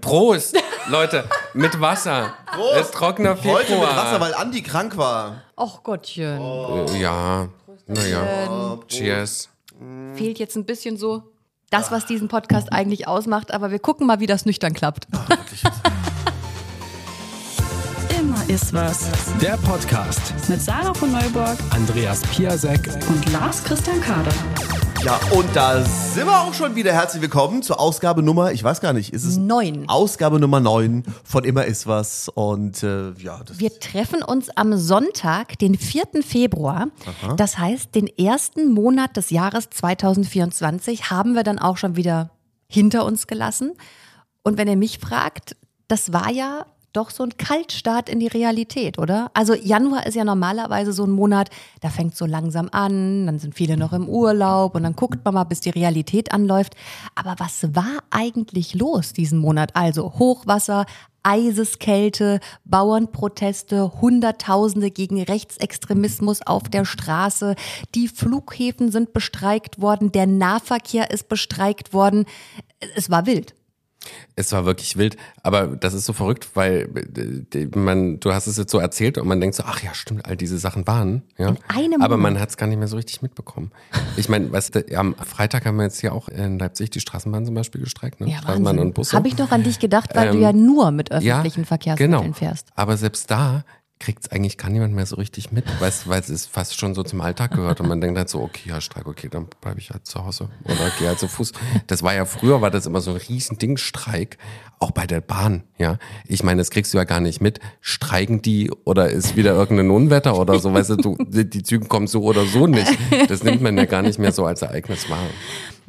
Prost, Leute, mit Wasser. Prost. Es ist trockener Februar. Heute mit Wasser, weil Andi krank war. Och Gottchen. Äh, Ja, naja. Cheers. Fehlt jetzt ein bisschen so das, was diesen Podcast eigentlich ausmacht, aber wir gucken mal, wie das nüchtern klappt. Immer ist was. Der Podcast. Mit Sarah von Neuburg Andreas Piasek. und Lars Christian Kader. Ja, und da sind wir auch schon wieder. Herzlich willkommen zur Ausgabe Nummer, ich weiß gar nicht, ist es Neun. Ausgabe Nummer 9 von Immer ist was. Und äh, ja, das Wir treffen uns am Sonntag, den 4. Februar. Das heißt, den ersten Monat des Jahres 2024 haben wir dann auch schon wieder hinter uns gelassen. Und wenn ihr mich fragt, das war ja doch so ein Kaltstart in die Realität, oder? Also Januar ist ja normalerweise so ein Monat, da fängt so langsam an, dann sind viele noch im Urlaub und dann guckt man mal, bis die Realität anläuft. Aber was war eigentlich los diesen Monat? Also Hochwasser, Eiseskälte, Bauernproteste, Hunderttausende gegen Rechtsextremismus auf der Straße, die Flughäfen sind bestreikt worden, der Nahverkehr ist bestreikt worden. Es war wild. Es war wirklich wild, aber das ist so verrückt, weil äh, man, du hast es jetzt so erzählt und man denkt so, ach ja, stimmt, all diese Sachen waren, ja. einem aber man hat es gar nicht mehr so richtig mitbekommen. Ich meine, weißt du, am Freitag haben wir jetzt hier auch in Leipzig die Straßenbahn zum Beispiel gestreikt, ne? Straßenbahn und Busse. Habe ich noch an dich gedacht, weil du Ähm, ja nur mit ja, öffentlichen Verkehrsmitteln genau. fährst. Aber selbst da kriegt es eigentlich gar niemand mehr so richtig mit, weißt, weil es fast schon so zum Alltag gehört und man denkt halt so, okay, ja, Streik, okay, dann bleibe ich halt zu Hause oder gehe halt zu Fuß. Das war ja früher, war das immer so ein riesen Streik, auch bei der Bahn, ja. Ich meine, das kriegst du ja gar nicht mit. Streiken die oder ist wieder irgendein Unwetter oder so, weißt du, die Züge kommen so oder so nicht. Das nimmt man ja gar nicht mehr so als Ereignis wahr.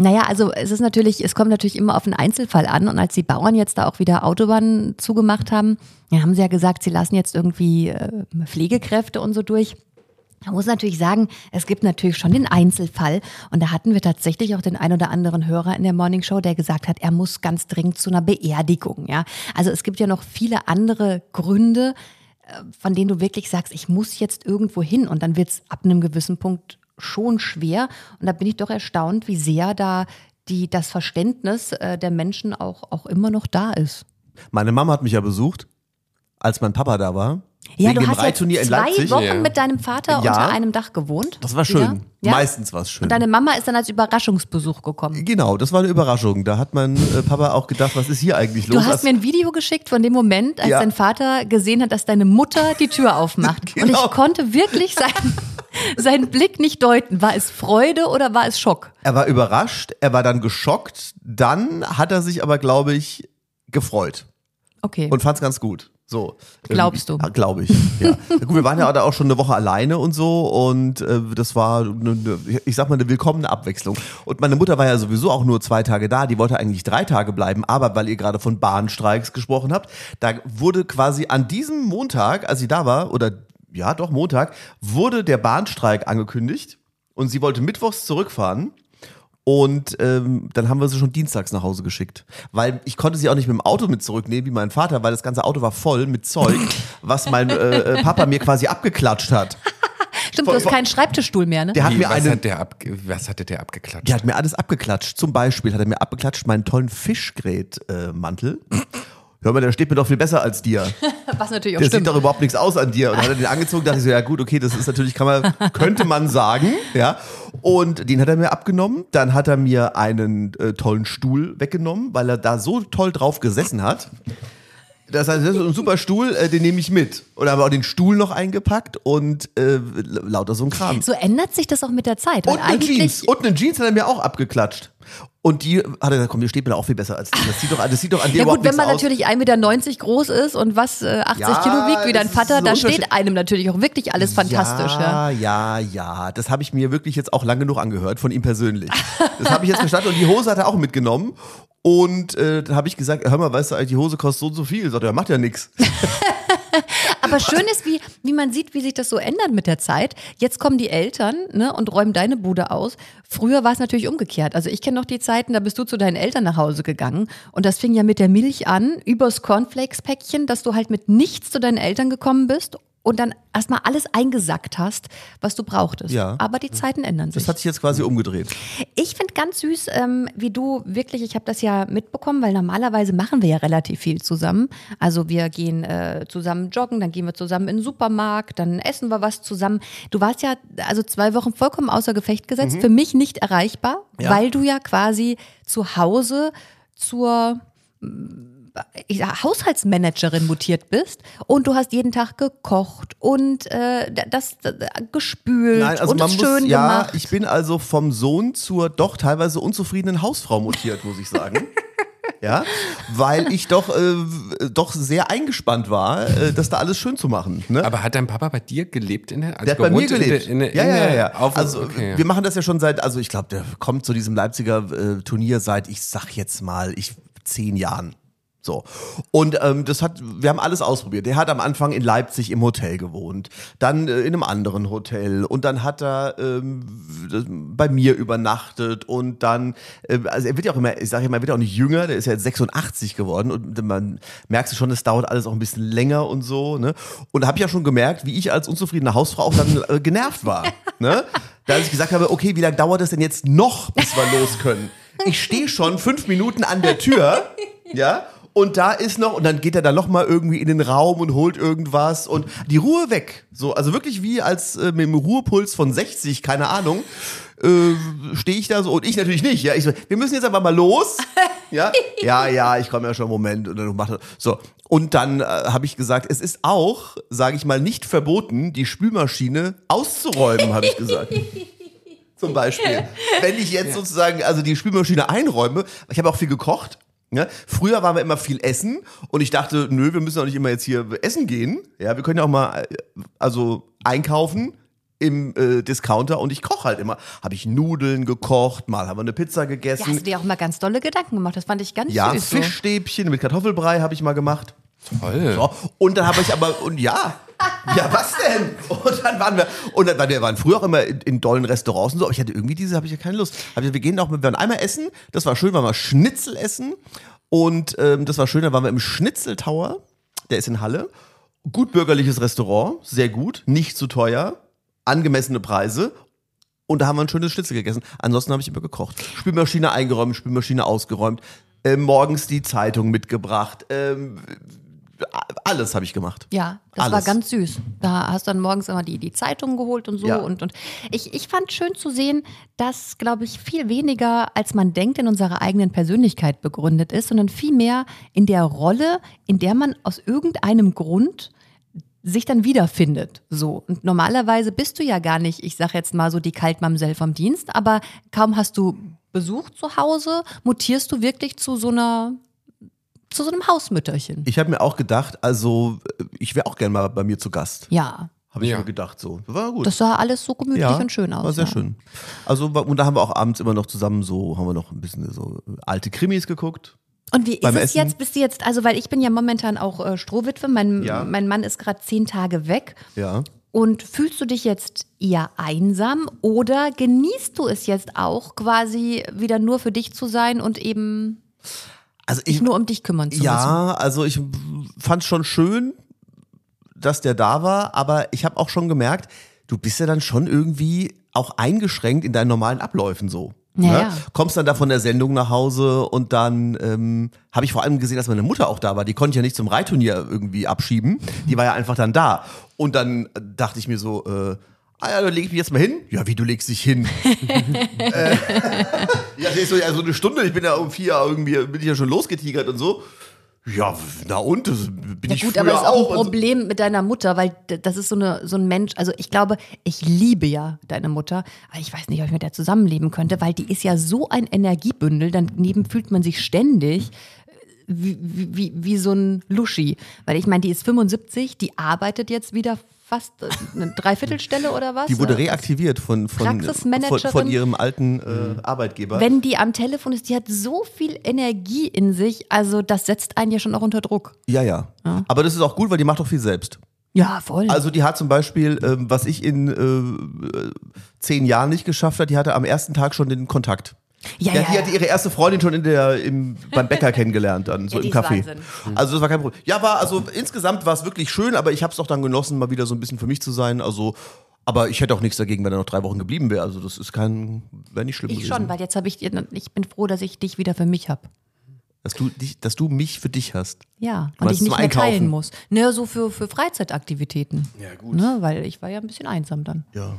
Naja, also es ist natürlich, es kommt natürlich immer auf den Einzelfall an. Und als die Bauern jetzt da auch wieder Autobahnen zugemacht haben, haben sie ja gesagt, sie lassen jetzt irgendwie äh, Pflegekräfte und so durch. Man muss natürlich sagen, es gibt natürlich schon den Einzelfall. Und da hatten wir tatsächlich auch den ein oder anderen Hörer in der Morning Show, der gesagt hat, er muss ganz dringend zu einer Beerdigung. Ja, also es gibt ja noch viele andere Gründe, äh, von denen du wirklich sagst, ich muss jetzt irgendwo hin. Und dann wird es ab einem gewissen Punkt schon schwer. Und da bin ich doch erstaunt, wie sehr da die, das Verständnis äh, der Menschen auch, auch immer noch da ist. Meine Mama hat mich ja besucht, als mein Papa da war. Ja, wegen du hast ja zwei Leipzig. Wochen Ja. mit deinem Vater Ja. unter einem Dach gewohnt. Das war schön. Ja? Meistens war es schön. Und deine Mama ist dann als Überraschungsbesuch gekommen. Genau, das war eine Überraschung. Da hat mein äh, Papa auch gedacht, was ist hier eigentlich los? Du hast mir ein Video geschickt von dem Moment, als Ja. dein Vater gesehen hat, dass deine Mutter die Tür aufmacht. Und Genau. ich konnte wirklich seinen, seinen Blick nicht deuten. War es Freude oder war es Schock? er war überrascht, er war dann geschockt, dann hat er sich aber, glaube ich, gefreut Okay. und fand es ganz gut. So. Glaubst du? Glaube ich, ja. Gut, wir waren ja da auch schon eine Woche alleine und so und äh, das war, eine, eine, ich sag mal, eine willkommene Abwechslung. Und meine Mutter war ja sowieso auch nur zwei Tage da, die wollte eigentlich drei Tage bleiben, aber weil ihr gerade von Bahnstreiks gesprochen habt, da wurde quasi an diesem Montag, als sie da war, oder ja doch Montag, wurde der Bahnstreik angekündigt und sie wollte mittwochs zurückfahren. Und ähm, dann haben wir sie schon dienstags nach Hause geschickt. Weil ich konnte sie auch nicht mit dem Auto mit zurücknehmen, wie mein Vater, weil das ganze Auto war voll mit Zeug, was mein äh, äh, Papa mir quasi abgeklatscht hat. Stimmt, du hast keinen Schreibtischstuhl mehr, ne? Der hat Wie, mir was, einen, hat der abge was hatte der abgeklatscht? der hat mir alles abgeklatscht. Zum Beispiel hat er mir abgeklatscht meinen tollen Fischgrätmantel. Hör mal, der steht mir doch viel besser als dir. Was natürlich auch Der stimmt. sieht doch überhaupt nichts aus an dir. Und dann hat er den angezogen, dachte ich so, ja gut, okay, das ist natürlich, kann man, könnte man sagen, ja. Und den hat er mir abgenommen. Dann hat er mir einen äh, tollen Stuhl weggenommen, weil er da so toll drauf gesessen hat. Das heißt, das ist ein super Stuhl, äh, den nehme ich mit. Und haben wir auch den Stuhl noch eingepackt und äh, lauter so ein Kram. So ändert sich das auch mit der Zeit. Und eine eigentlich Jeans. Und eine Jeans hat er mir auch abgeklatscht. Und die hat er gesagt, komm, die steht mir da auch viel besser als die. Das sieht doch, das sieht doch an dir Ja gut, wenn man aus. natürlich 1,90 Meter groß ist und was äh, 80 Ja, Kilo wiegt wie dein Vater, ist da steht einem natürlich auch wirklich alles fantastisch. Ja. Ja, ja, ja. Das habe ich mir wirklich jetzt auch lang genug angehört von ihm persönlich. Das habe ich jetzt verstanden. Und die Hose hat er auch mitgenommen. Und äh, dann habe ich gesagt, hör mal, weißt du, die Hose kostet so und so viel. Sagt er, macht ja nichts. Aber schön ist, wie, wie man sieht, wie sich das so ändert mit der Zeit. Jetzt kommen die Eltern ne, und räumen deine Bude aus. Früher war es natürlich umgekehrt. Also ich kenne noch die Zeiten, da bist du zu deinen Eltern nach Hause gegangen. Und das fing ja mit der Milch an, übers Cornflakes-Päckchen, dass du halt mit nichts zu deinen Eltern gekommen bist. Und dann erstmal alles eingesackt hast, was du brauchtest. Ja. Aber die Zeiten ändern sich. Das hat sich jetzt quasi umgedreht. Ich finde ganz süß, ähm, wie du wirklich, ich habe das ja mitbekommen, weil normalerweise machen wir ja relativ viel zusammen. Also wir gehen äh, zusammen joggen, dann gehen wir zusammen in den Supermarkt, dann essen wir was zusammen. Du warst ja also zwei Wochen vollkommen außer Gefecht gesetzt, für mich nicht erreichbar, Ja. weil du ja quasi zu Hause zur sag, Haushaltsmanagerin mutiert bist und du hast jeden Tag gekocht und äh, das, das gespült Nein, also und man es muss, schön ja, gemacht. ich bin also vom Sohn zur doch teilweise unzufriedenen Hausfrau mutiert, muss ich sagen. Ja, weil ich doch, äh, doch sehr eingespannt war, äh, das da alles schön zu machen. Ne? Aber hat dein Papa bei dir gelebt in der also Der hat bei mir gewohnt in gelebt. der- in der- ja, in ja, ja, ja. Auf, also okay. wir machen das ja schon seit, also ich glaube, der kommt zu diesem Leipziger äh, Turnier seit, ich sag jetzt mal, ich zehn Jahren. So. Und ähm, das hat, wir haben alles ausprobiert. Der hat am Anfang in Leipzig im Hotel gewohnt, dann äh, in einem anderen Hotel und dann hat er ähm, das- bei mir übernachtet und dann, äh, also er wird ja auch immer, ich sage immer, er wird auch nicht jünger, der ist ja jetzt 86 geworden und man merkt schon, es dauert alles auch ein bisschen länger und so. Ne? Und habe ja schon gemerkt, wie ich als unzufriedene Hausfrau auch dann äh, genervt war. Ne? Da ich gesagt habe, okay, wie lange dauert es denn jetzt noch, bis wir los können? Ich stehe schon fünf Minuten an der Tür, ja, und da ist noch, und dann geht er dann noch mal irgendwie in den Raum und holt irgendwas und die Ruhe weg. So, also wirklich wie als äh, mit einem Ruhepuls von 60, keine Ahnung, äh, stehe ich da so und ich natürlich nicht. Ja, ich so, wir müssen jetzt einfach mal los. Ja, ja, ja, ich komme ja schon einen Moment und dann macht so. Und dann äh, habe ich gesagt, es ist auch, sage ich mal, nicht verboten, die Spülmaschine auszuräumen, habe ich gesagt. Zum Beispiel. Wenn ich jetzt sozusagen also die Spülmaschine einräume, ich habe auch viel gekocht. Ne? Früher waren wir immer viel essen und ich dachte, nö, wir müssen auch nicht immer jetzt hier essen gehen. Ja, wir können ja auch mal äh, also einkaufen im äh, Discounter und ich koche halt immer. Habe ich Nudeln gekocht, mal haben wir eine Pizza Ja, gegessen. hast du dir auch mal ganz dolle Gedanken gemacht. Das fand ich ganz Ja, süß. so. Fischstäbchen mit Kartoffelbrei habe ich mal gemacht. Toll. So, und dann habe ich aber, und ja, ja, was denn? Und dann waren wir, und dann wir waren früher auch immer in, in dollen Restaurants und so, aber ich hatte irgendwie diese, habe ich ja keine Lust. Hab ich, wir gehen auch, wir waren einmal essen, das war schön, waren wir Schnitzel essen und ähm, das war schön, da waren wir im Schnitzel Tower, der ist in Halle. Gut bürgerliches Restaurant, sehr gut, nicht zu teuer, angemessene Preise und da haben wir ein schönes Schnitzel gegessen. Ansonsten habe ich immer gekocht. Spülmaschine eingeräumt, Spülmaschine ausgeräumt, äh, morgens die Zeitung mitgebracht, ähm, alles habe ich gemacht. Ja, das Alles. war ganz süß. Da hast du dann morgens immer die, die Zeitung geholt und so. Ja. Und, und ich, ich fand schön zu sehen, dass, glaube ich, viel weniger, als man denkt, in unserer eigenen Persönlichkeit begründet ist, sondern viel mehr in der Rolle, in der man aus irgendeinem Grund sich dann wiederfindet. So. Und normalerweise bist du ja gar nicht, ich sag jetzt mal so die Kaltmamsell vom Dienst, aber kaum hast du Besuch zu Hause, mutierst du wirklich zu so einer, zu so einem Hausmütterchen. Ich habe mir auch gedacht, also äh, ich wäre auch gerne mal bei mir zu Gast. Ja. Habe ich Ja. mir gedacht so. War gut. Das sah alles so gemütlich ja, und schön aus. War sehr ja. schön. Also und da haben wir auch abends immer noch zusammen so, haben wir noch ein bisschen so äh, alte Krimis geguckt. Und wie ist es Essen? jetzt? Bist du jetzt, also weil ich bin ja momentan auch äh, Strohwitwe, mein, Ja. mein Mann ist gerade zehn Tage weg. Ja. Und fühlst du dich jetzt eher einsam oder genießt du es jetzt auch quasi wieder nur für dich zu sein und eben Also ich nur um dich kümmern zu müssen? ja, also ich fand schon schön, dass der da war, aber ich habe auch schon gemerkt, du bist ja dann schon irgendwie auch eingeschränkt in deinen normalen Abläufen so. Ja, ne? ja. Kommst dann da von der Sendung nach Hause und dann ähm, habe ich vor allem gesehen, dass meine Mutter auch da war. Die konnte ich ja nicht zum Reitturnier irgendwie abschieben. Die war ja einfach dann da. Und dann dachte ich mir so, äh, ah ja, dann leg ich mich jetzt mal hin. Ja, wie du legst dich hin? äh, ja, so, ja, so eine Stunde. Ich bin ja um vier irgendwie, bin ich ja schon losgetigert und so. Ja, na und? Das bin Ja ich gut, aber das ist auch ein und so. Problem mit deiner Mutter, weil das ist so, eine, so ein Mensch, also ich glaube, ich liebe ja deine Mutter, aber ich weiß nicht, ob ich mit der zusammenleben könnte, weil die ist ja so ein Energiebündel, daneben fühlt man sich ständig äh, wie, wie, wie, wie so ein Luschi. Weil ich meine, die ist 75, die arbeitet jetzt wieder fast äh, eine Dreiviertelstelle oder was? Die wurde reaktiviert von, von, von, von ihrem alten äh, Arbeitgeber. Wenn die am Telefon ist, die hat so viel Energie in sich, also das setzt einen ja schon auch unter Druck. ja, ja, Aber das ist auch gut, weil die macht doch viel selbst. Ja, voll. Also die hat zum Beispiel, ähm, was ich in äh, äh, zehn Jahren nicht geschafft habe, die hatte am ersten Tag schon den Kontakt. Ja, Ja, ja, die ja. hatte ihre erste Freundin schon in der, im, beim Bäcker kennengelernt, dann so Ja, im Café. Wahnsinn. Also das war kein Problem. Ja, war also insgesamt war es wirklich schön, aber ich habe es auch dann genossen, mal wieder so ein bisschen für mich zu sein. Also, aber ich hätte auch nichts dagegen, wenn er noch drei Wochen geblieben wäre. Also das ist kein, wäre nicht schlimm Ich gewesen. schon, weil jetzt habe ich, ich bin froh, dass ich dich wieder für mich habe. Dass du, dich, dass du mich für dich hast. Ja, Du und ich nicht mehr teilen Einkaufen? muss. Ne, so für, für Freizeitaktivitäten. Ja, gut. Ne, weil ich war ja ein bisschen einsam dann. Ja.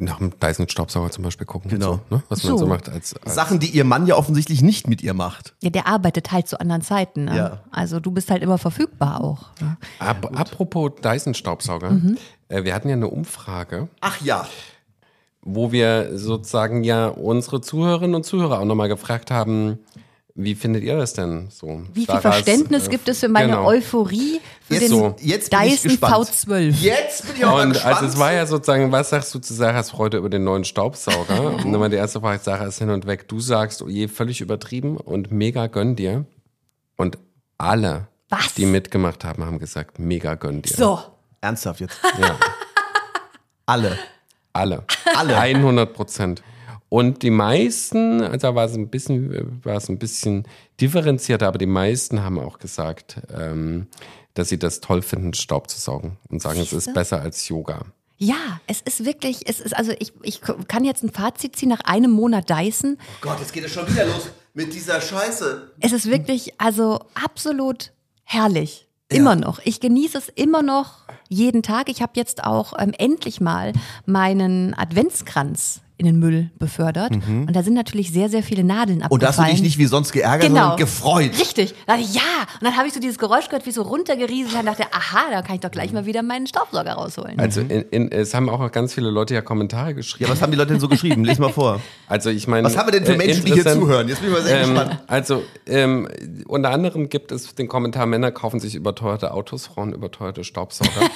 Nach dem Dyson-Staubsauger zum Beispiel gucken. Genau. So, ne? Was man So. so macht als, als Sachen, die ihr Mann ja offensichtlich nicht mit ihr macht. Ja, der arbeitet halt zu anderen Zeiten. Ne? Ja. Also du bist halt immer verfügbar auch. Ne? Ap apropos Dyson-Staubsauger. Mhm. Äh, wir hatten ja eine Umfrage, Ach ja. wo wir sozusagen ja unsere Zuhörerinnen und Zuhörer auch nochmal gefragt haben, wie findet ihr das denn so? Wie viel Verständnis äh, gibt es für meine genau. Euphorie für Jetzt, den so. jetzt bin ich Dyson gespannt. V12? Jetzt bin ich auch Und gespannt. also es war ja sozusagen, was sagst du zu Sarahs Freude über den neuen Staubsauger? und dann war die erste Frage, Sarah ist hin und weg. Du sagst, oh je, völlig übertrieben und mega gönn dir. Und alle, Was? die mitgemacht haben, haben gesagt, mega gönn dir. So. Ernsthaft jetzt. Ja, Alle. alle. Alle. 100 Prozent. Und die meisten, also war es ein bisschen, war es ein bisschen differenzierter, aber die meisten haben auch gesagt, ähm, dass sie das toll finden, Staub zu saugen und sagen, es ist Siehste? besser als Yoga. Ja, es ist wirklich, es ist, also ich, ich kann jetzt ein Fazit ziehen nach einem Monat Dyson. Gott, jetzt geht es schon wieder los mit dieser Scheiße. Es ist wirklich, also absolut herrlich. Immer noch. Ich genieße es immer noch jeden Tag. Ich habe jetzt auch ähm, endlich mal meinen Adventskranz in den Müll befördert. Und da sind natürlich sehr, sehr viele Nadeln abgefallen. Und da hast du dich nicht wie sonst geärgert, genau. sondern gefreut. Richtig. Da dachte ich, ja. Und dann habe ich so dieses Geräusch gehört, wie so runtergerieselt und dachte, aha, da kann ich doch gleich mal wieder meinen Staubsauger rausholen. Also in, in, es haben auch ganz viele Leute ja Kommentare geschrieben. Ja, was haben die Leute denn so geschrieben? Lies mal vor. Also ich meine, Was haben wir denn für äh, Menschen, die hier zuhören? Jetzt bin ich mal sehr Ähm, gespannt. also ähm, unter anderem gibt es den Kommentar, Männer kaufen sich überteuerte Autos, Frauen überteuerte Staubsauger.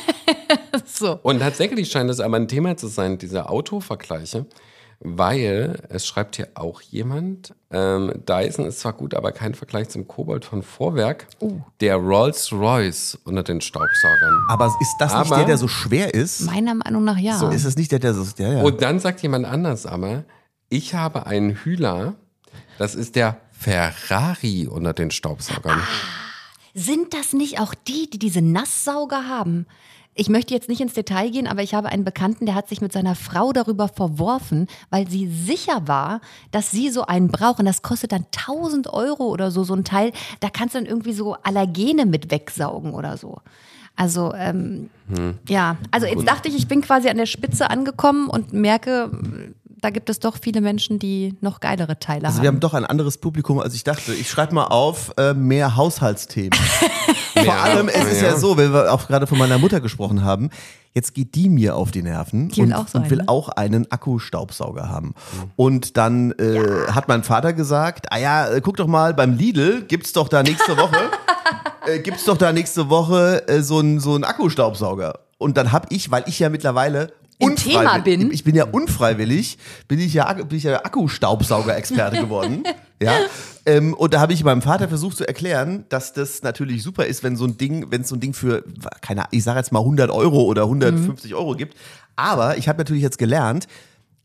So. Und tatsächlich scheint es aber ein Thema zu sein, diese Autovergleiche, weil es schreibt hier auch jemand, ähm, Dyson ist zwar gut, aber kein Vergleich zum Kobold von Vorwerk, Oh. der Rolls-Royce unter den Staubsaugern. Aber ist das nicht Aber- der, der so schwer ist? Meiner Meinung nach ja. Ist es nicht der, der so. Der, ja. Und dann sagt jemand anders aber, ich habe einen Hühler, das ist der Ferrari unter den Staubsaugern. Sind das nicht auch die, die diese Nasssauger haben? Ich möchte jetzt nicht ins Detail gehen, aber ich habe einen Bekannten, der hat sich mit seiner Frau darüber verworfen, weil sie sicher war, dass sie so einen braucht. Und das kostet dann 1000 Euro oder so, so ein Teil. Da kannst du dann irgendwie so Allergene mit wegsaugen oder so. Also, ähm, ja. Also jetzt dachte ich, ich bin quasi an der Spitze angekommen und merke, da gibt es doch viele Menschen, die noch geilere Teile Also haben. wir haben doch ein anderes Publikum, als ich dachte. Ich schreibe mal auf, äh, mehr Haushaltsthemen. Vor allem, es ist ja so, wenn wir auch gerade von meiner Mutter gesprochen haben, jetzt geht die mir auf die Nerven Die will und, auch so und will auch einen Akkustaubsauger haben. Und dann äh, hat mein Vater gesagt, ah ja, äh, guck doch mal, beim Lidl gibt's doch da nächste Woche, äh, gibt's doch da nächste Woche äh, so einen so einen Akkustaubsauger. Und dann hab ich, weil ich ja mittlerweile Im Thema bin. Ich bin ja unfreiwillig, bin ich ja, bin ich ja Akkustaubsauger-Experte geworden. Ja. Ähm, und da habe ich meinem Vater versucht zu erklären, dass das natürlich super ist, wenn so ein Ding, wenn es so ein Ding für, keine Ahnung, ich sage jetzt mal 100 Euro oder 150 Euro gibt. Aber ich habe natürlich jetzt gelernt,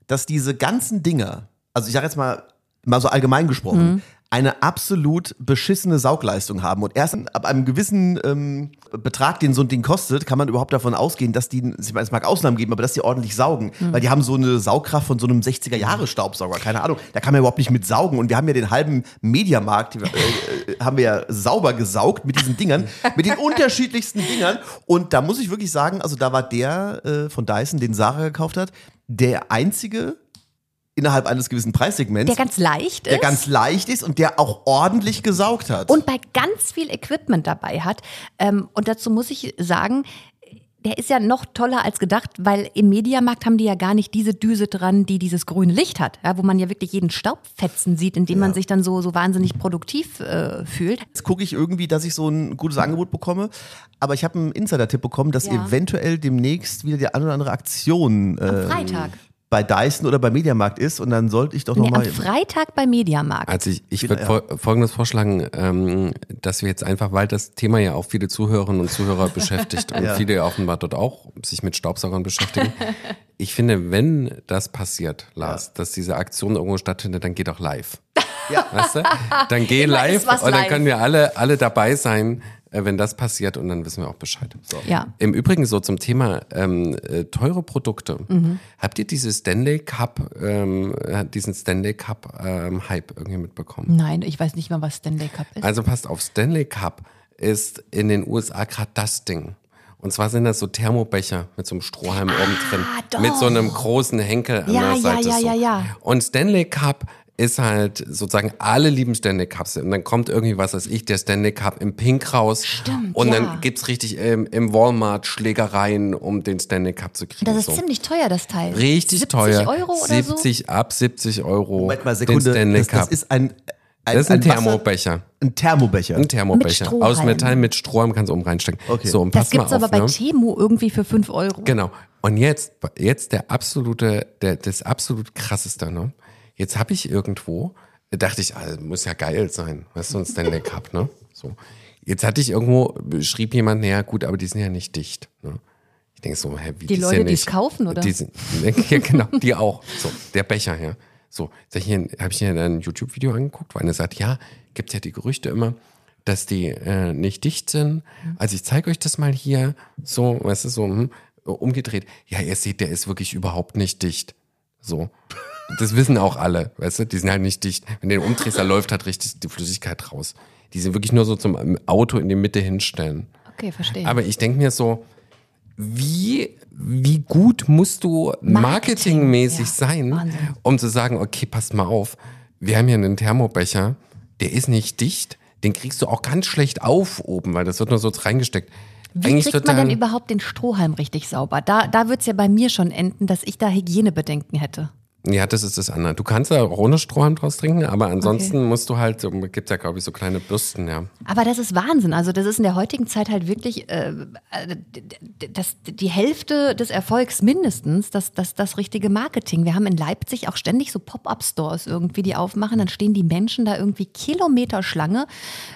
dass diese ganzen Dinger, also ich sage jetzt mal, mal so allgemein gesprochen, eine absolut beschissene Saugleistung haben. Und erst ab einem gewissen ähm, Betrag, den so ein Ding kostet, kann man überhaupt davon ausgehen, dass die, ich meine, es mag Ausnahmen geben, aber dass die ordentlich saugen. Weil die haben so eine Saugkraft von so einem 60er-Jahre-Staubsauger, keine Ahnung. Da kann man überhaupt nicht mit saugen. Und wir haben ja den halben Mediamarkt, äh, äh, haben wir ja sauber gesaugt mit diesen Dingern, mit den unterschiedlichsten Dingern. Und da muss ich wirklich sagen, also da war der äh, von Dyson, den Sarah gekauft hat, der einzige innerhalb eines gewissen Preissegments, der ganz leicht der ist. ganz leicht ist und der auch ordentlich gesaugt hat. und bei ganz viel Equipment dabei hat. Ähm, und dazu muss ich sagen, der ist ja noch toller als gedacht, weil im Mediamarkt haben die ja gar nicht diese Düse dran, die dieses grüne Licht hat, ja, wo man ja wirklich jeden Staubfetzen sieht, indem man sich dann so, so wahnsinnig produktiv äh, fühlt. Jetzt gucke ich irgendwie, dass ich so ein gutes Angebot bekomme. Aber ich habe einen Insider-Tipp bekommen, dass Ja. eventuell demnächst wieder die eine oder andere Aktion äh, Freitag. Bei Dyson oder bei Mediamarkt ist. Und dann sollte ich doch Nee, am nochmal. Freitag bei Mediamarkt. Also ich, ich würde ja. fol Folgendes vorschlagen, ähm, dass wir jetzt einfach, weil das Thema ja auch viele Zuhörerinnen und Zuhörer beschäftigt und Ja. viele ja offenbar dort auch sich mit Staubsaugern beschäftigen, ich finde, wenn das passiert, Lars, dass diese Aktion irgendwo stattfindet, dann geht auch live. Ja. Weißt du? Dann geh Immer live und dann live. können wir alle, alle dabei sein, wenn das passiert und dann wissen wir auch Bescheid. So. Ja. Im Übrigen so zum Thema ähm, äh, teure Produkte. Mhm. Habt ihr diese Stanley Cup, ähm, äh, diesen Stanley Cup ähm, Hype irgendwie mitbekommen? Nein, ich weiß nicht mal, was Stanley Cup ist. Also passt auf, Stanley Cup ist in den USA gerade das Ding. Und zwar sind das so Thermobecher mit so einem Strohhalm oben drin. Ah, doch. Mit so einem großen Henkel an Ja, der ja, Seite. ja, so. ja, ja. Und Stanley Cup ist halt sozusagen, alle lieben Stanley Cups. Und dann kommt irgendwie, was weiß ich, der Stanley Cup im Pink raus. Stimmt, Und ja. dann gibt's richtig ähm, im Walmart Schlägereien, um den Stanley Cup zu kriegen. das ist so. ziemlich teuer, das Teil. Richtig 70 teuer. Euro oder so? 70, ab 70 Euro. Moment mal, den Sekunde. Stanley Das, Cup. das ist ein, ein, das ist ein Wasser- Thermobecher. Ein Thermobecher. Ein Thermobecher. Mit Aus. Metall mit Strohhalm kannst du oben reinstecken. Okay. So, und Das pass mal gibt's auf, aber bei ne? Temu irgendwie für 5 Euro. Genau. Und jetzt, jetzt der absolute, der, das absolut krasseste, ne? Jetzt habe ich irgendwo, dachte ich, ah, muss ja geil sein, weißt du, ein Stanley Cup, ne? So. Jetzt hatte ich irgendwo, schrieb jemand, naja, gut, aber die sind ja nicht dicht, ne? Ich denke so, hä, wie Die Leute, nicht- die's kaufen, oder? Die sind, ja, genau, die auch. So, der Becher, ja. So, habe ich hier ein YouTube-Video angeguckt, wo einer sagt, ja, gibt ja die Gerüchte immer, dass die äh, nicht dicht sind. Also ich zeige euch das mal hier, so, weißt du, so hm, umgedreht. Ja, ihr seht, der ist wirklich überhaupt nicht dicht. So. Das wissen auch alle, weißt du, die sind halt nicht dicht. Wenn du den umdrehst, da läuft halt richtig die Flüssigkeit raus. Die sind wirklich nur so zum Auto in die Mitte hinstellen. Okay, verstehe. Aber ich denke mir so, wie, wie gut musst du marketingmäßig ja. sein, Wahnsinn. um zu sagen, okay, passt mal auf, wir haben hier einen Thermobecher, der ist nicht dicht, den kriegst du auch ganz schlecht auf oben, weil das wird nur so reingesteckt. Wie kriegt man denn überhaupt den Strohhalm richtig sauber? Da, da wird's ja bei mir schon enden, dass ich da Hygienebedenken hätte. Ja, das ist das andere. Du kannst da auch ohne Strohhalm draus trinken, aber ansonsten musst du halt, so- gibt ja glaube ich so kleine Bürsten, ja. Aber das ist Wahnsinn. Also das ist in der heutigen Zeit halt wirklich äh, äh, das, die Hälfte des Erfolgs mindestens, das, das, das richtige Marketing. Wir haben in Leipzig auch ständig so Pop-up-Stores irgendwie, die aufmachen. Dann stehen die Menschen da irgendwie Kilometer Schlange,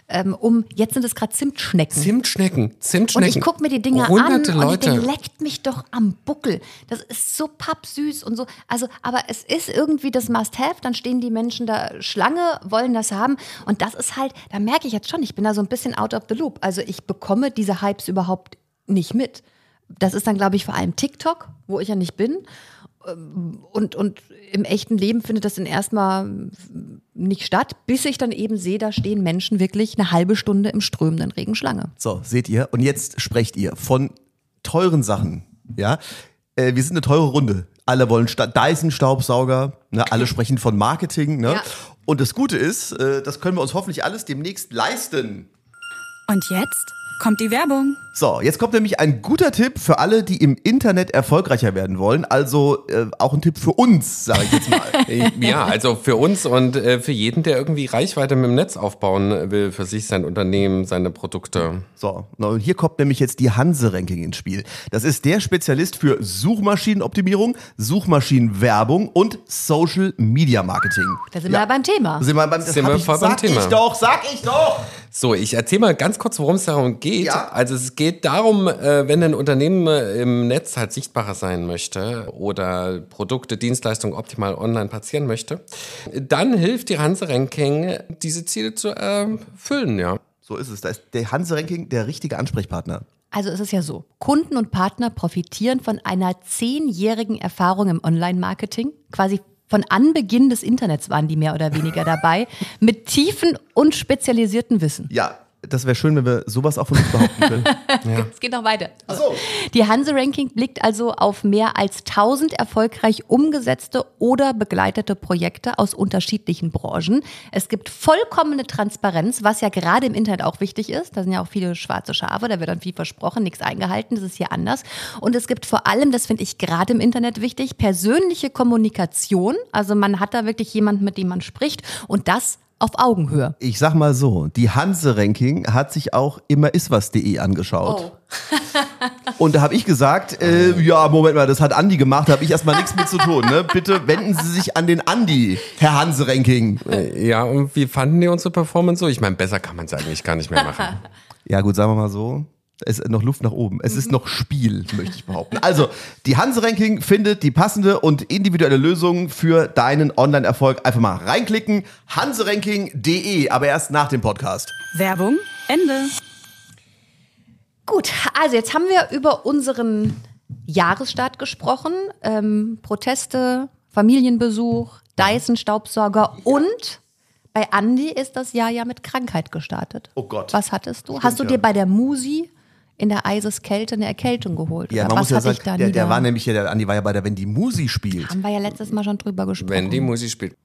ähm, um, jetzt sind es gerade Zimtschnecken. Zimtschnecken, Und Zimtschnecken. ich gucke mir die Dinger Hunderte an und Leute. ich denke, leckt mich doch am Buckel. Das ist so pappsüß und so. Also, aber es ist irgendwie das Must-Have. Dann stehen die Menschen da Schlange, wollen das haben. Und das ist halt, da merke ich jetzt schon, ich bin da so ein bisschen out of the loop. Also ich bekomme diese Hypes überhaupt nicht mit. Das ist dann, glaube ich, vor allem TikTok, wo ich ja nicht bin. Und, und im echten Leben findet das dann erstmal nicht statt, bis ich dann eben sehe, da stehen Menschen wirklich eine halbe Stunde im strömenden Regen Schlange. So, seht ihr? Und jetzt sprecht ihr von teuren Sachen. Ja, äh, wir sind eine teure Runde. Alle wollen Sta Dyson-Staubsauger. Ne? Alle sprechen von Marketing. Ne? Ja. Und das Gute ist, äh, das können wir uns hoffentlich alles demnächst leisten. Und jetzt kommt die Werbung. So, jetzt kommt nämlich ein guter Tipp für alle, die im Internet erfolgreicher werden wollen. Also äh, auch ein Tipp für uns, sage ich jetzt mal. Ja, also für uns und äh, für jeden, der irgendwie Reichweite mit dem Netz aufbauen will, für sich, sein Unternehmen, seine Produkte. So, und hier kommt nämlich jetzt die Hanse-Ranking ins Spiel. Das ist der Spezialist für Suchmaschinenoptimierung, Suchmaschinenwerbung und Social Media Marketing. Da sind wir ja beim Thema. Sind wir, beim, das Sind wir ich, voll beim sag Thema. ich doch, sag ich doch! So, ich erzähle mal ganz kurz, worum es darum geht. Ja. Also es geht darum, äh, wenn ein Unternehmen im Netz halt sichtbarer sein möchte oder Produkte, Dienstleistungen optimal online platzieren möchte, dann hilft die Hanse-Ranking, diese Ziele zu erfüllen, ja. So ist es. Da ist der Hanse-Ranking der richtige Ansprechpartner. Also es ist ja so, Kunden und Partner profitieren von einer zehnjährigen Erfahrung im Online-Marketing, quasi von Anbeginn des Internets waren die mehr oder weniger dabei, mit tiefen und spezialisierten Wissen. Ja, das wäre schön, wenn wir sowas auch von uns behaupten können. Es geht noch weiter. so. Die Hanse-Ranking blickt also auf mehr als 1000 erfolgreich umgesetzte oder begleitete Projekte aus unterschiedlichen Branchen. Es gibt vollkommene Transparenz, was ja gerade im Internet auch wichtig ist. Da sind ja auch viele schwarze Schafe, da wird dann viel versprochen, nichts eingehalten. Das ist hier anders. Und es gibt vor allem, das finde ich gerade im Internet wichtig, persönliche Kommunikation. Also man hat da wirklich jemanden, mit dem man spricht und das auf Augenhöhe. Ich sag mal so, die Hanse-Ranking hat sich auch immeriswas.de angeschaut. Und da habe ich gesagt, äh, ja, Moment mal, das hat Andi gemacht, da habe ich erstmal nichts mit zu tun. Ne? Bitte wenden Sie sich an den Andi, Herr Hanse-Ranking. Äh, Ja, und wie fanden die unsere Performance so? Ich meine, besser kann man es eigentlich gar nicht mehr machen. Ja gut, sagen wir mal so. Es ist noch Luft nach oben. Es ist noch Spiel, möchte ich behaupten. Also, die Hanse-Ranking findet die passende und individuelle Lösung für deinen Online-Erfolg. Einfach mal reinklicken. hanseranking.de, aber erst nach dem Podcast. Werbung, Ende. Gut, also jetzt haben wir über unseren Jahresstart gesprochen. Ähm, Proteste, Familienbesuch, Dyson-Staubsauger und bei Andy ist das Jahr ja mit Krankheit gestartet. Oh Gott. Was hattest du? Stimmt, Hast du ja. dir bei der Musi in der Eiseskälte eine Erkältung geholt? Ja, man was muss ja sagen, da der, der war nämlich ja, der Andi war ja bei der, wenn die Musi spielt. Haben wir ja letztes Mal schon drüber gesprochen. Wenn die Musik spielt.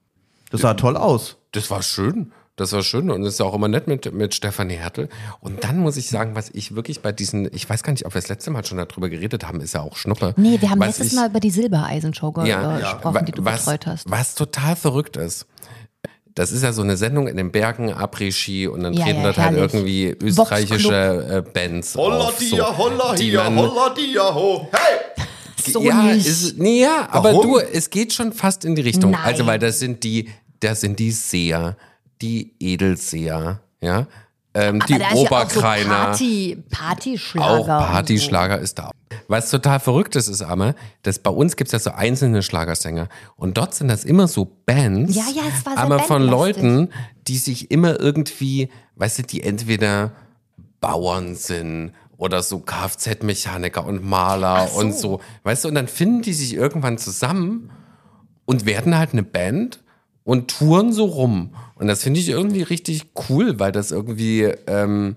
Das sah toll aus. Das war schön. Das war schön und es ist auch immer nett mit, mit Stefanie Hertel. Und dann muss ich sagen, was ich wirklich bei diesen, ich weiß gar nicht, ob wir das letzte Mal schon darüber geredet haben, ist ja auch Schnuppe. nee, wir haben Was letztes ich- Mal über die Silbereisenshow ja, äh, ja. gesprochen, Wa- die du was, betreut hast. Was total verrückt ist. Das ist ja so eine Sendung in den Bergen, Après-Ski und dann Ja, treten ja, dort halt herrlich. irgendwie österreichische äh, Bands auf. So, die man, dia, ho. Hey! So ja, nicht. Ist, nee, ja, aber Warum? du, es geht schon fast in die Richtung. Nein. Also, weil das sind die, das sind die Seher, die Edelseher, ja, ähm, die Aber da ist ja auch so Oberkreiner. Party, Partyschlager. Auch Partyschlager ist da. Was total verrückt ist, ist aber, dass bei uns gibt es ja so einzelne Schlagersänger und dort sind das immer so Bands, Ja, ja, es war aber von. Leuten, die sich immer irgendwie, weißt du, die entweder Bauern sind oder so Kfz-Mechaniker und Maler so. und so, weißt du, und dann finden die sich irgendwann zusammen und werden halt eine Band und touren so rum. Und das finde ich irgendwie richtig cool, weil das irgendwie, ähm,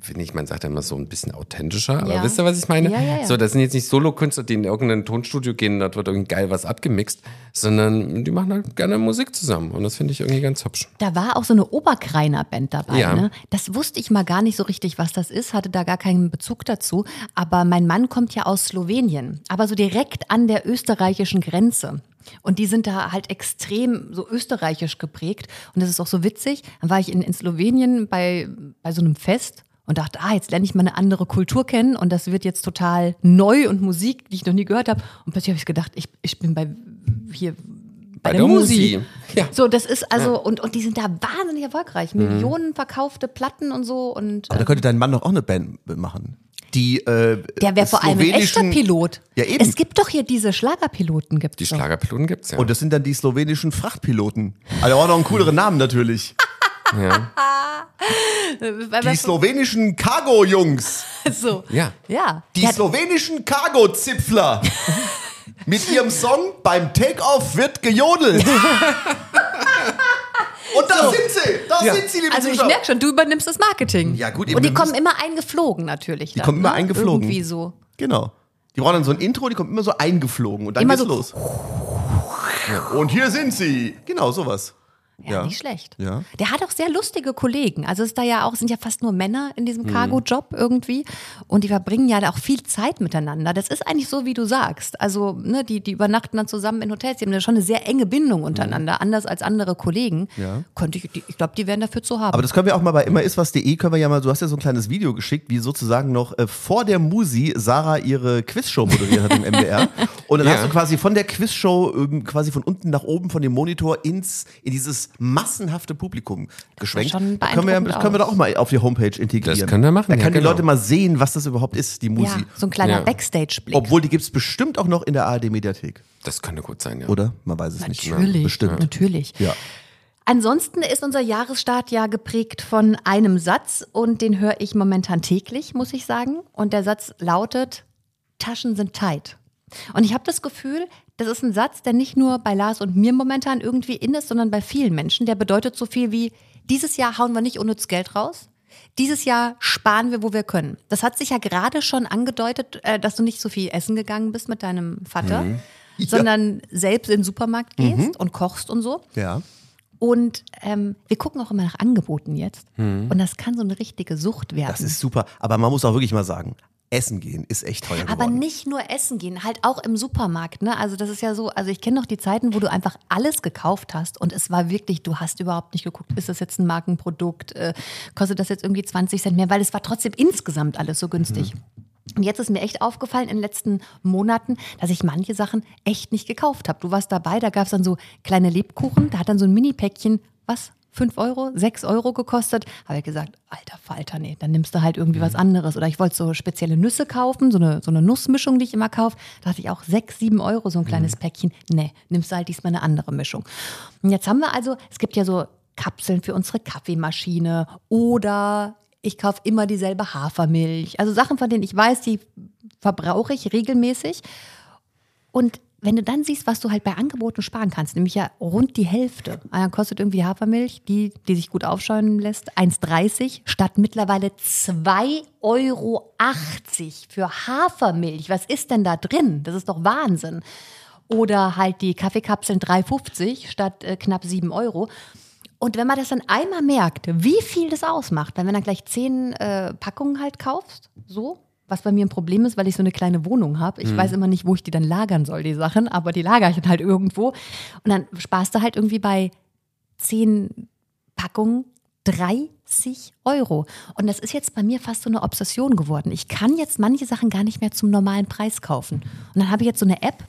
finde ich, man sagt ja immer so ein bisschen authentischer, aber Ja. wisst ihr, was ich meine? Ja, ja. So, das sind jetzt nicht Solokünstler, die in irgendein Tonstudio gehen und dort wird irgendwie geil was abgemixt, sondern die machen halt gerne Musik zusammen und das finde ich irgendwie ganz hübsch. Da war auch so eine Oberkreiner Band dabei. Ne? Das wusste ich mal gar nicht so richtig, was das ist, hatte da gar keinen Bezug dazu. Aber mein Mann kommt ja aus Slowenien, aber so direkt an der österreichischen Grenze. Und die sind da halt extrem so österreichisch geprägt. Und das ist auch so witzig. Dann war ich in, in Slowenien bei, bei so einem Fest und dachte, ah, jetzt lerne ich mal eine andere Kultur kennen und das wird jetzt total neu und Musik, die ich noch nie gehört habe. Und plötzlich habe ich gedacht, ich, ich bin bei hier bei, Bei der Musi. Ja. So, das ist also, und, und die sind da wahnsinnig erfolgreich. Millionen verkaufte Platten und so. Und Aber da könnte dein Mann doch auch eine Band machen. Die, äh, der wäre vor allem ein echter Pilot. Ja, eben. Es gibt doch hier diese Schlagerpiloten, gibt's Die doch. Schlagerpiloten gibt's ja. Und das sind dann die slowenischen Frachtpiloten. Also auch noch einen cooleren Namen natürlich. ja. Die slowenischen Cargo-Jungs. so. ja. Ja. Die ja, slowenischen Cargo-Zipfler. Mit ihrem Song Beim Take-Off wird gejodelt. Und da sind sie. Da Ja. sind sie, liebe also ich merke schon, du übernimmst das Marketing. Ja, gut, Und die kommen immer eingeflogen natürlich. Die kommen immer eingeflogen. Irgendwie so. Genau. Die brauchen dann so ein Intro, die kommen immer so eingeflogen und dann Immer geht's so- los. Und hier sind sie. Genau, sowas. Ja, nicht schlecht. Ja. Der hat auch sehr lustige Kollegen. Also es ist da ja auch, sind ja fast nur Männer in Mhm. diesem Cargo-Job irgendwie. Und die verbringen ja auch viel Zeit miteinander. Das ist eigentlich so, wie du sagst. Also, ne, die, die übernachten dann zusammen in Hotels. Die haben ja schon eine sehr enge Bindung untereinander, anders als andere Kollegen. Mhm. Ja. Könnte ich, die- ich glaube, die wären dafür zu haben. Aber das können wir auch mal bei immeriswas.de können wir ja mal, du hast ja so ein kleines Video geschickt, wie sozusagen noch äh, vor der Musi Sarah ihre Quizshow moderiert hat im MDR. Und dann Ja. hast du quasi von der Quizshow ähm, quasi von unten nach oben von dem Monitor ins, in dieses massenhafte Publikum geschwenkt. schon Da können wir, das können wir doch aus. auch mal auf die Homepage integrieren. Das können wir machen, Da ja, können die genau. Leute mal sehen, was das überhaupt ist, die Musi. ja, so ein kleiner Ja. Backstage-Blick. Obwohl, die gibt's bestimmt auch noch in der ARD-Mediathek. Das könnte gut sein, ja. Oder? Man weiß es nicht. Natürlich, Bestimmt. natürlich. Ja. Ansonsten ist unser Jahresstart ja geprägt von einem Satz und den höre ich momentan täglich, muss ich sagen. Und der Satz lautet, Taschen sind tight. Und ich habe das Gefühl, das ist ein Satz, der nicht nur bei Lars und mir momentan irgendwie in ist, sondern bei vielen Menschen. Der bedeutet so viel wie, dieses Jahr hauen wir nicht unnütz Geld raus. Dieses Jahr sparen wir, wo wir können. Das hat sich ja gerade schon angedeutet, äh, dass du nicht so viel essen gegangen bist mit deinem Vater, sondern selbst in den Supermarkt gehst und kochst und so. Ja. Und ähm, wir gucken auch immer nach Angeboten jetzt. Und das kann so eine richtige Sucht werden. Das ist super. Aber man muss auch wirklich mal sagen, Essen gehen ist echt teuer geworden. aber nicht nur essen gehen, halt auch im Supermarkt. Ne? Also das ist ja so, also ich kenne noch die Zeiten, wo du einfach alles gekauft hast und es war wirklich, du hast überhaupt nicht geguckt, ist das jetzt ein Markenprodukt, äh, kostet das jetzt irgendwie 20 Cent mehr, weil es war trotzdem insgesamt alles so günstig. Und jetzt ist mir echt aufgefallen in den letzten Monaten, dass ich manche Sachen echt nicht gekauft habe. Du warst dabei, da gab es dann so kleine Lebkuchen, da hat dann so ein Mini-Päckchen, was? 5 Euro, 6 Euro gekostet. Habe ich gesagt, alter Falter, nee, dann nimmst du halt irgendwie was anderes. Oder ich wollte so spezielle Nüsse kaufen, so eine, so eine Nussmischung, die ich immer kaufe. Da dachte ich auch 6, 7 Euro, so ein kleines Päckchen. Nee, nimmst du halt diesmal eine andere Mischung. Und jetzt haben wir also, es gibt ja so Kapseln für unsere Kaffeemaschine oder ich kaufe immer dieselbe Hafermilch. Also Sachen, von denen ich weiß, die verbrauche ich regelmäßig. Und wenn du dann siehst, was du halt bei Angeboten sparen kannst, nämlich ja rund die Hälfte. Dann kostet irgendwie Hafermilch, die, die sich gut aufscheuen lässt, 1,30 statt mittlerweile 2,80 Euro für Hafermilch. Was ist denn da drin? Das ist doch Wahnsinn. Oder halt die Kaffeekapseln 3,50 statt äh, knapp 7 Euro. Und wenn man das dann einmal merkt, wie viel das ausmacht, wenn du dann gleich zehn äh, Packungen halt kaufst, so, was bei mir ein Problem ist, weil ich so eine kleine Wohnung habe. Ich weiß immer nicht, wo ich die dann lagern soll, die Sachen, aber die lagere ich dann halt irgendwo. Und dann sparst du halt irgendwie bei zehn Packungen 30 Euro. Und das ist jetzt bei mir fast so eine Obsession geworden. Ich kann jetzt manche Sachen gar nicht mehr zum normalen Preis kaufen. Und dann habe ich jetzt so eine App,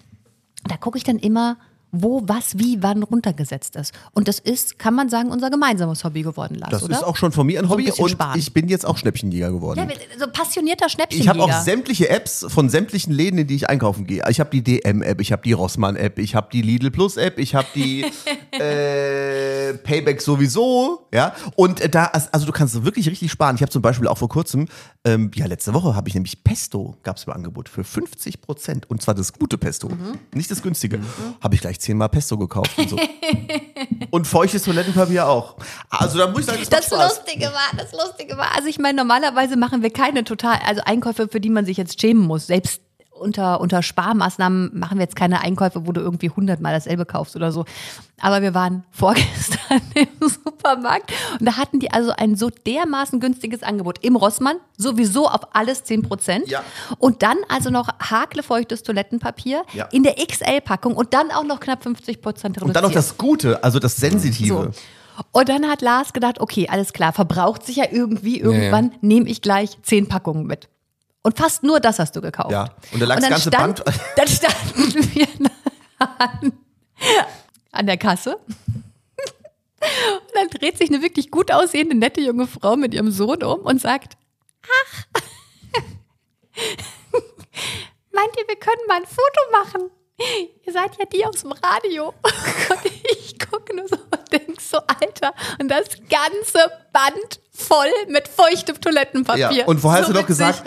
da gucke ich dann immer, wo, was, wie, wann runtergesetzt ist. Und das ist, kann man sagen, unser gemeinsames Hobby geworden, Lars, Das oder? ist auch schon von mir ein So ein Hobby und sparen. ich bin jetzt auch Schnäppchenjäger geworden. ja, so passionierter Ich Schnäppchenjäger. habe auch sämtliche Apps von sämtlichen Läden, in die ich einkaufen gehe. Ich habe die DM-App, ich habe die Rossmann-App, ich habe die Lidl Plus-App, ich habe die äh, Payback sowieso, ja. Und äh, da, also du kannst wirklich richtig sparen. Ich habe zum Beispiel auch vor kurzem, ähm, ja letzte Woche habe ich nämlich Pesto, gab es im Angebot für 50 Prozent und zwar das gute Pesto, nicht das günstige. Habe ich gleich zehnmal Pesto gekauft und so. und feuchtes Toilettenpapier auch. Also da muss ich sagen, das, Das. Lustige war, das Lustige war, also ich meine, normalerweise machen wir keine total, also Einkäufe, für die man sich jetzt schämen muss. Selbst unter, unter Sparmaßnahmen machen wir jetzt keine Einkäufe, wo du irgendwie hundertmal dasselbe kaufst oder so. Aber wir waren vorgestern im Supermarkt und da hatten die also ein so dermaßen günstiges Angebot im Rossmann, sowieso auf alles 10 Prozent. Ja. Und dann also noch haklefeuchtes Toilettenpapier Ja. in der XL-Packung und dann auch noch knapp 50 Prozent reduziert. Und dann noch das Gute, also das Sensitive. So. Und dann hat Lars gedacht, okay, alles klar, verbraucht sich ja irgendwie, irgendwann nehme ich gleich zehn Packungen mit. Und fast nur das hast du gekauft. Ja. Und da lag das dann ganze stand, Band- Dann standen wir an, an der Kasse. Und dann dreht sich eine wirklich gut aussehende, nette junge Frau mit ihrem Sohn um und sagt, ach, meint ihr, wir können mal ein Foto machen? Ihr seid ja die aus dem Radio. Und ich gucke nur so und denke so, Alter, und das ganze Band voll mit feuchtem Toilettenpapier. Ja. Und vorher hast so du doch gesagt,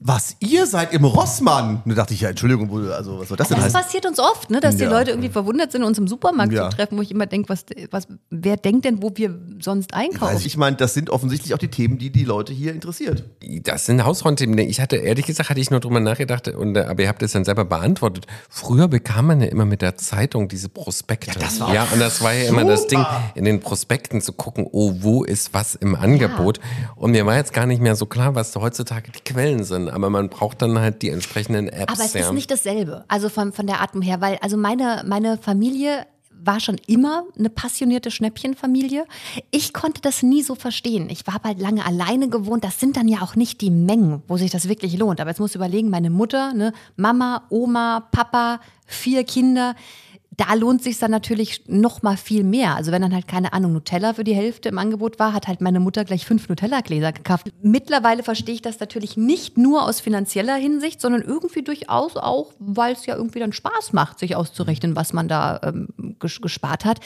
was, ihr seid im Rossmann? Und da dachte ich, ja, Entschuldigung, wo- also was soll das denn Das heißen? passiert uns oft, ne, dass die Ja. Leute irgendwie verwundert sind, uns im Supermarkt Ja. zu treffen, wo ich immer denke, was, was, wer denkt denn, wo wir sonst einkaufen? Also ich meine, das sind offensichtlich auch die Themen, die die Leute hier interessiert. Das sind Hausfrauenthemen. Ich hatte, ehrlich gesagt, hatte ich nur drüber nachgedacht, und, äh, aber ihr habt es dann selber beantwortet. Früher bekam man ja immer mit der Zeitung diese Prospekte. Ja, das war ja und das war ja immer das Ding, in den Prospekten zu gucken, oh, wo ist was im Angebot. Und mir war jetzt gar nicht mehr so klar, was heutzutage die Quellen sind. Aber man braucht dann halt die entsprechenden Apps. Aber es ja. ist nicht dasselbe, also von, von der Atmung her, weil also meine, meine Familie war schon immer eine passionierte Schnäppchenfamilie. Ich konnte das nie so verstehen. Ich war bald lange alleine gewohnt. Das sind dann ja auch nicht die Mengen, wo sich das wirklich lohnt. Aber jetzt musst du überlegen, meine Mutter, ne, Mama, Oma, Papa, vier Kinder. Da lohnt sich dann natürlich noch mal viel mehr. Also wenn dann halt keine Ahnung Nutella für die Hälfte im Angebot war, hat halt meine Mutter gleich fünf Nutella-Gläser gekauft. Mittlerweile verstehe ich das natürlich nicht nur aus finanzieller Hinsicht, sondern irgendwie durchaus auch, weil es ja irgendwie dann Spaß macht, sich auszurechnen, was man da ähm, ges gespart hat.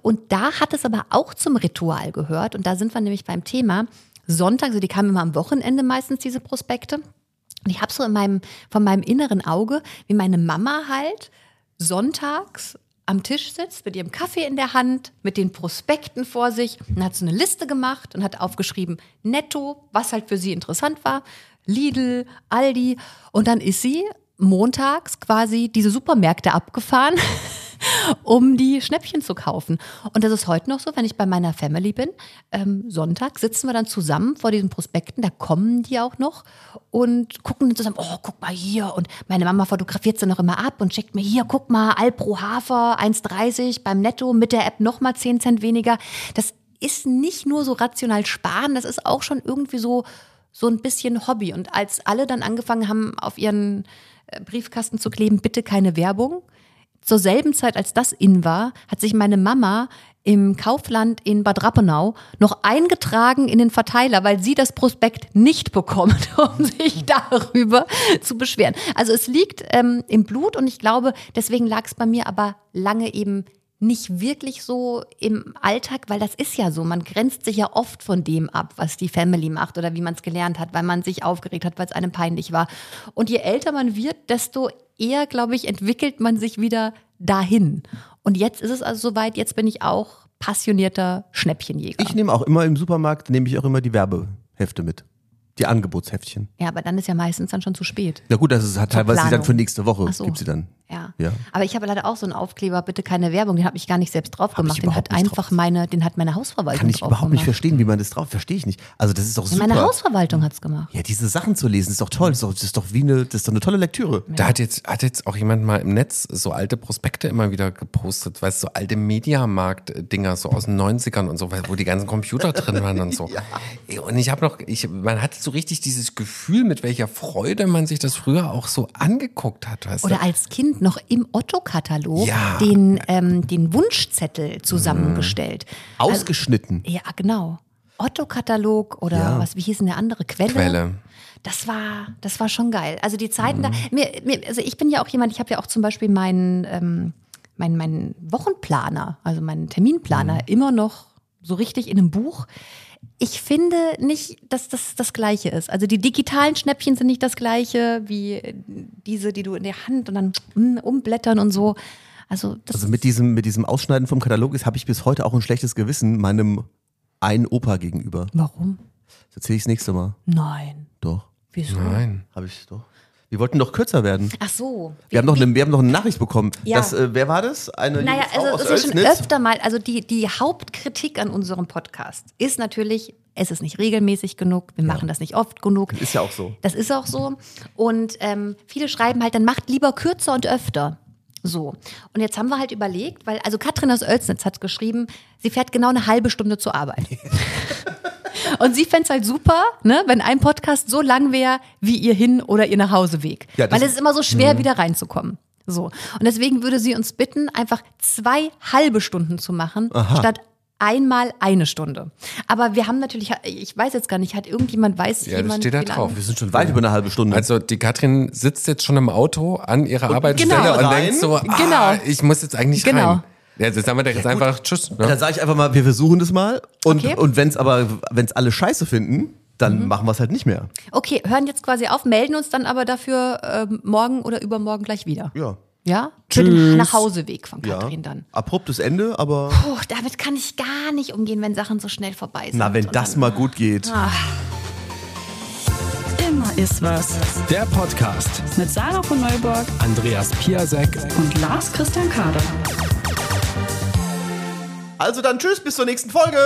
Und da hat es aber auch zum Ritual gehört. Und da sind wir nämlich beim Thema Sonntag, also die kamen immer am Wochenende meistens diese Prospekte. Und ich habe so in meinem, von meinem inneren Auge, wie meine Mama halt sonntags am Tisch sitzt mit ihrem Kaffee in der Hand, mit den Prospekten vor sich und hat so eine Liste gemacht und hat aufgeschrieben, netto, was halt für sie interessant war, Lidl, Aldi. Und dann ist sie montags quasi diese Supermärkte abgefahren, um die Schnäppchen zu kaufen. Und das ist heute noch so, wenn ich bei meiner Family bin. Ähm, Sonntag sitzen wir dann zusammen vor diesen Prospekten, da kommen die auch noch und gucken dann zusammen, oh, guck mal hier. Und meine Mama fotografiert sie noch immer ab und schickt mir hier, guck mal, Alpro Hafer 1,30 beim Netto mit der App nochmal 10 Cent weniger. Das ist nicht nur so rational sparen, das ist auch schon irgendwie so, so ein bisschen Hobby. Und als alle dann angefangen haben, auf ihren äh, Briefkasten zu kleben, bitte keine Werbung, zur selben Zeit, als das in war, hat sich meine Mama im Kaufland in Bad Rappenau noch eingetragen in den Verteiler, weil sie das Prospekt nicht bekommen, um sich darüber zu beschweren. Also es liegt ähm, im Blut und ich glaube, deswegen lag es bei mir aber lange eben nicht wirklich so im Alltag, weil das ist ja so. Man grenzt sich ja oft von dem ab, was die Family macht oder wie man es gelernt hat, weil man sich aufgeregt hat, weil es einem peinlich war. Und je älter man wird, desto eher, glaube ich, entwickelt man sich wieder dahin. Und jetzt ist es also soweit, jetzt bin ich auch passionierter Schnäppchenjäger. Ich nehme auch immer im Supermarkt, nehme ich auch immer die Werbehefte mit. Die Angebotsheftchen. ja, aber dann ist ja meistens dann schon zu spät. Na gut, das ist halt teilweise dann Planung. für nächste Woche. So. Gibt sie dann. Ja. Ja. Aber ich habe leider auch so einen Aufkleber, bitte keine Werbung, den habe ich gar nicht selbst drauf gemacht. Den hat nicht einfach drauf. meine, den hat meine Hausverwaltung Kann ich drauf überhaupt nicht gemacht. verstehen, wie man das drauf, verstehe ich nicht. Also das ist doch Ja, super. Meine Hausverwaltung hat's gemacht. ja, diese Sachen zu lesen, ist doch toll. Das ist doch, das ist doch wie eine, das ist doch eine tolle Lektüre. Da hat jetzt, hat jetzt auch jemand mal im Netz so alte Prospekte immer wieder gepostet, weißt du, so alte Mediamarkt-Dinger, so aus den 90ern und so, wo die ganzen Computer drin waren und so. Ey, Und ich habe noch, ich, man hatte so richtig dieses Gefühl, mit welcher Freude man sich das früher auch so angeguckt hat, weißt Oder du? als Kind noch im Otto-Katalog Ja. den, ähm, den Wunschzettel zusammengestellt. Ausgeschnitten. Ja, genau. Otto-Katalog oder Ja. was, wie hieß denn der andere? Quelle? Quelle. Das war, das war schon geil. Also die Zeiten da, mir, mir, also ich bin ja auch jemand, ich habe ja auch zum Beispiel meinen, ähm, meinen, meinen Wochenplaner, also meinen Terminplaner immer noch so richtig in einem Buch. Ich finde nicht, dass das das Gleiche ist. Also die digitalen Schnäppchen sind nicht das Gleiche wie diese, die du in der Hand und dann umblättern und so. Also das Also mit diesem, mit diesem Ausschneiden vom Katalog ist, habe ich bis heute auch ein schlechtes Gewissen meinem einen Opa gegenüber. Warum? Das erzähle ich das nächste Mal. Nein. Doch. Wieso? Nein. Habe ich doch. Wir wollten doch kürzer werden. Ach so. Wir haben noch eine, wir haben noch eine Nachricht bekommen. Ja. Das, äh, wer war das? Eine Naja, Frau also aus es ist schon öfter mal, also die, die Hauptkritik an unserem Podcast ist natürlich, es ist nicht regelmäßig genug, wir machen das nicht oft genug. Ist ja auch so. Das ist auch so. Und ähm, viele schreiben halt, dann macht lieber kürzer und öfter. So. Und jetzt haben wir halt überlegt, weil, also Katrin aus Oelsnitz hat geschrieben, sie fährt genau eine halbe Stunde zur Arbeit. Und sie fänd's halt super, ne, wenn ein Podcast so lang wäre wie ihr Hin- oder ihr Nachhauseweg. Ja, das- Weil es ist immer so schwer, wieder reinzukommen. So. Und deswegen würde sie uns bitten, einfach zwei halbe Stunden zu machen, statt einmal eine Stunde. Aber wir haben natürlich, ich weiß jetzt gar nicht, hat irgendjemand weiß Ja, das jemand, steht da wie lange? drauf. Wir sind schon weit über eine halbe Stunde. Also die Katrin sitzt jetzt schon im Auto an ihrer Arbeitsstelle genau. und denkt so, Genau. ah, ich muss jetzt eigentlich Genau. rein. Ja, jetzt sagen wir doch jetzt einfach Tschüss. Ne? Dann sage ich einfach mal, wir versuchen das mal. Und, Okay. und wenn es aber, wenn es alle scheiße finden, dann machen wir es halt nicht mehr. Okay, hören jetzt quasi auf, melden uns dann aber dafür ähm, morgen oder übermorgen gleich wieder. Ja. Ja? Für den. Nachhauseweg von Ja. Katrin dann. Abruptes Ende, aber Puh, damit kann ich gar nicht umgehen, wenn Sachen so schnell vorbei sind. na, wenn Und das dann- mal gut geht. Immer ist was. Der Podcast. Mit Sarah von Neuburg Andreas Piasek. und Lars Christian Kader. Also dann tschüss, bis zur nächsten Folge.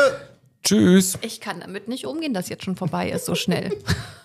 Tschüss. Ich kann damit nicht umgehen, dass jetzt schon vorbei ist, so schnell.